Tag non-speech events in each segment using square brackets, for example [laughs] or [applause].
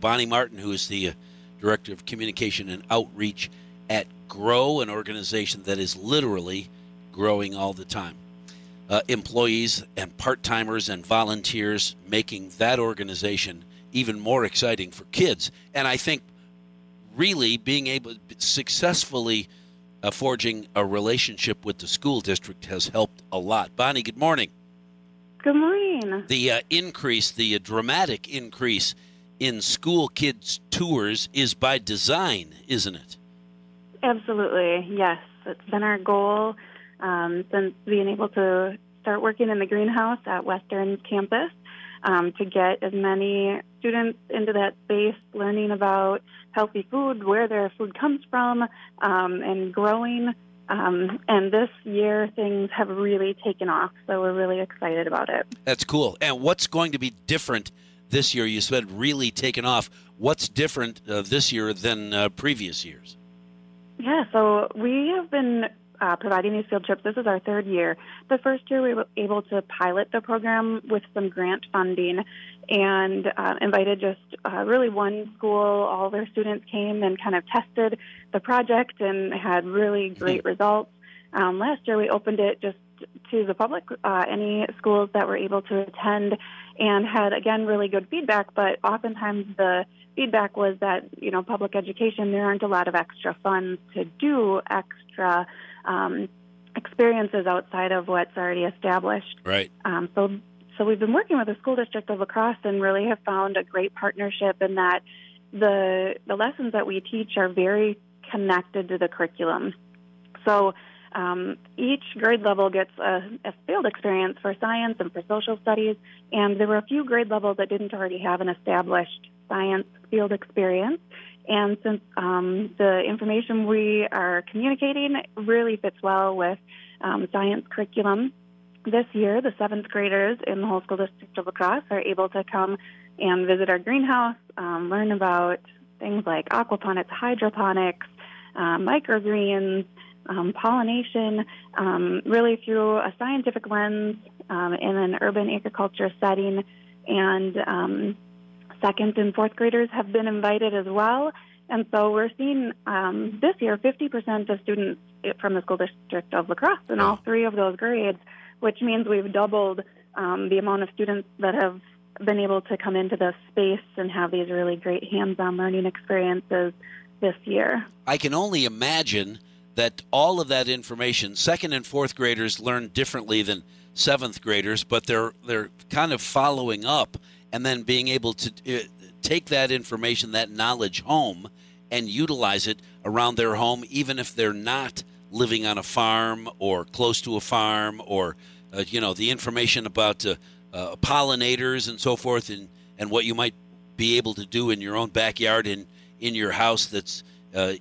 Bonnie Martin, who is the uh, Director of Communication and Outreach at Grow, an organization that is literally growing all the time. Uh, employees and part timers and volunteers making that organization even more exciting for kids. And I think really being able to successfully uh, forging a relationship with the school district has helped a lot. Bonnie, good morning. Good morning. The uh, increase, the uh, dramatic increase in school kids' tours is by design, isn't it? Absolutely, yes. It's been our goal um, since being able to start working in the greenhouse at Western campus um, to get as many students into that space, learning about healthy food, where their food comes from, um, and growing. Um, and this year, things have really taken off, so we're really excited about it. That's cool. And what's going to be different this year? You said really taken off. What's different uh, this year than uh, previous years? Yeah, so we have been uh, providing these field trips. This is our third year. The first year we were able to pilot the program with some grant funding and uh, invited just uh, really one school. All their students came and kind of tested the project and had really mm-hmm. great results. Um, last year we opened it just to the public, uh, any schools that were able to attend, and had again really good feedback. But oftentimes the feedback was that you know public education there aren't a lot of extra funds to do extra um, experiences outside of what's already established. Right. Um, so, so we've been working with the school district of La Crosse and really have found a great partnership in that the the lessons that we teach are very connected to the curriculum. So. Um, each grade level gets a, a field experience for science and for social studies, and there were a few grade levels that didn't already have an established science field experience. And since um, the information we are communicating really fits well with um, science curriculum, this year the seventh graders in the whole school district of La Crosse are able to come and visit our greenhouse, um, learn about things like aquaponics, hydroponics, uh, microgreens, um, pollination, um, really through a scientific lens um, in an urban agriculture setting. And um, second and fourth graders have been invited as well. And so we're seeing um, this year 50% of students from the school district of La Crosse in all three of those grades, which means we've doubled um, the amount of students that have been able to come into this space and have these really great hands on learning experiences this year. I can only imagine that all of that information, second and fourth graders learn differently than seventh graders, but they're they're kind of following up and then being able to uh, take that information, that knowledge home, and utilize it around their home, even if they're not living on a farm or close to a farm, or uh, you know the information about uh, uh, pollinators and so forth, and and what you might be able to do in your own backyard and in your house that's uh,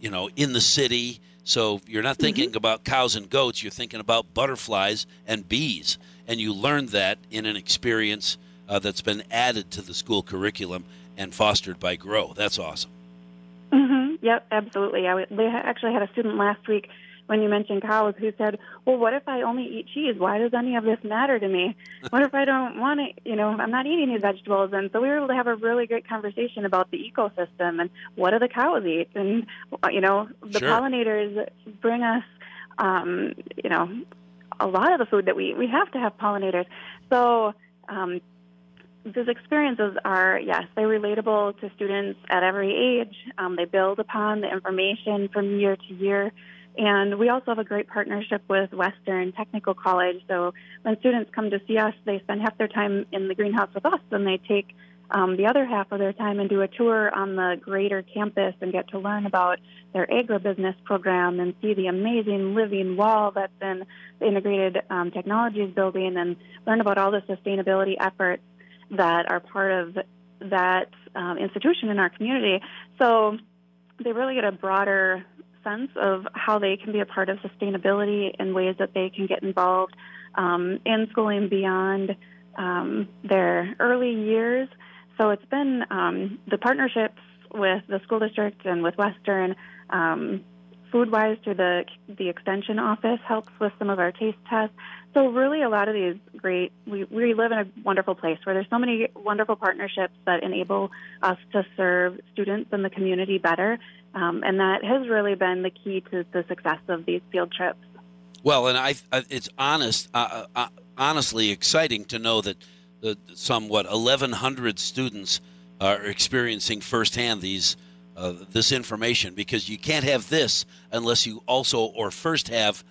you know in the city. So you're not thinking mm-hmm. about cows and goats; you're thinking about butterflies and bees, and you learned that in an experience uh, that's been added to the school curriculum and fostered by Grow. That's awesome. Mm-hmm. Yep, absolutely. I w- they actually had a student last week when you mentioned cows who said, "Well, what if I only eat cheese? Why does any of this matter to me? [laughs] What if I don't want to? You know, I'm not eating these vegetables." And so we were able to have a really great conversation about the ecosystem and what do the cows eat, and you know, the sure. pollinators bring us, um, you know, a lot of the food that we eat. We have to have pollinators. So um, these experiences are, yes, they're relatable to students at every age. Um, they build upon the information from year to year. And we also have a great partnership with Western Technical College. So when students come to see us, they spend half their time in the greenhouse with us, and they take um, the other half of their time and do a tour on the greater campus and get to learn about their agribusiness program and see the amazing living wall that's in the Integrated um, Technologies building and learn about all the sustainability efforts that are part of that um, institution in our community. So they really get a broader sense of how they can be a part of sustainability in ways that they can get involved um, in schooling beyond um, their early years. So it's been um, the partnerships with the school district and with Western um, food wise through the the extension office helps with some of our taste tests. So really, a lot of these great. We we live in a wonderful place where there's so many wonderful partnerships that enable us to serve students and the community better, um, and that has really been the key to the success of these field trips. Well, and I, it's honest, uh, uh, honestly exciting to know that the somewhat 1,100 students are experiencing firsthand these uh, this information because you can't have this unless you also or first have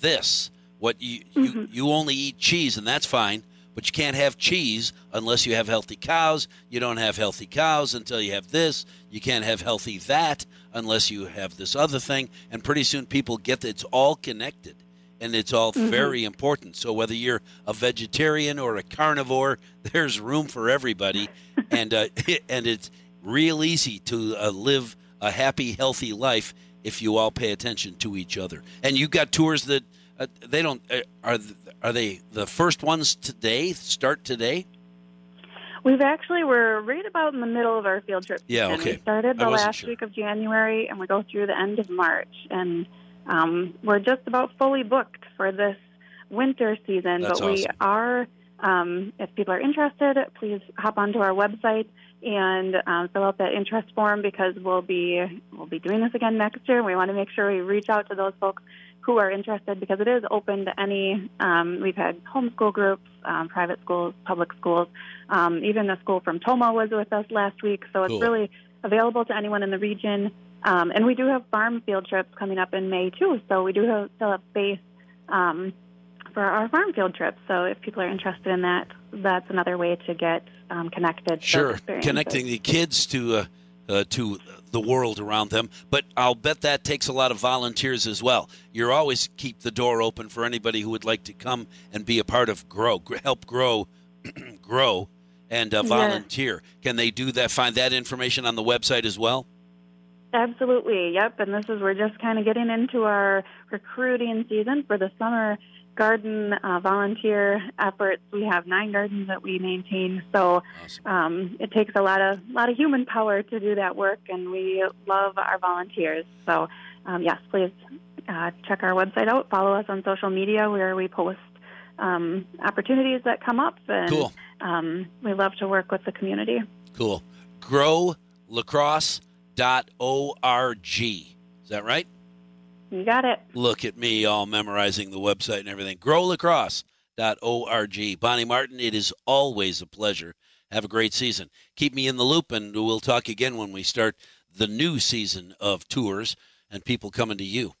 this. What you, mm-hmm. you you only eat cheese and that's fine, but you can't have cheese unless you have healthy cows. You don't have healthy cows until you have this. You can't have healthy that unless you have this other thing. And pretty soon people get that it's all connected and it's all mm-hmm. very important. So whether you're a vegetarian or a carnivore, [laughs] there's room for everybody, [laughs] and uh, [laughs] and it's real easy to uh, live a happy, healthy life if you all pay attention to each other. And you've got tours that uh, they don't uh, are are they the first ones today? Start today. We've actually we're right about in the middle of our field trip. Yeah, okay. We started the last sure. week of January, and we go through the end of March, and um, we're just about fully booked for this winter season. That's but awesome. we are, um, if people are interested, please hop onto our website and um, fill out that interest form because we'll be we'll be doing this again next year. We want to make sure we reach out to those folks who are interested because it is open to any. Um, we've had homeschool groups, um, private schools, public schools. Um, even a school from Tomah was with us last week, so it's cool. really available to anyone in the region. Um, and we do have farm field trips coming up in May too, so we do have, still have space um, for our farm field trips. So if people are interested in that, that's another way to get um, connected. Sure, connecting the kids to uh, uh, to the world around them. But I'll bet that takes a lot of volunteers as well. You're always keep the door open for anybody who would like to come and be a part of grow, help grow, [clears throat] grow, and uh, volunteer. Can they do that? Find that information on the website as well. Absolutely. Yep. And this is we're just kind of getting into our recruiting season for the summer garden uh, volunteer efforts. We have nine gardens that we maintain, so awesome. um, it takes a lot of lot of human power to do that work, and we love our volunteers. So um, yes, please uh, check our website out. Follow us on social media where we post um, opportunities that come up, and cool. Um, we love to work with the community. Cool. GrowLacrosse.org. Is that right? You got it. Look at me all memorizing the website and everything. GrowLacrosse.org. Bonnie Martin, it is always a pleasure. Have a great season. Keep me in the loop, and we'll talk again when we start the new season of tours and people coming to you.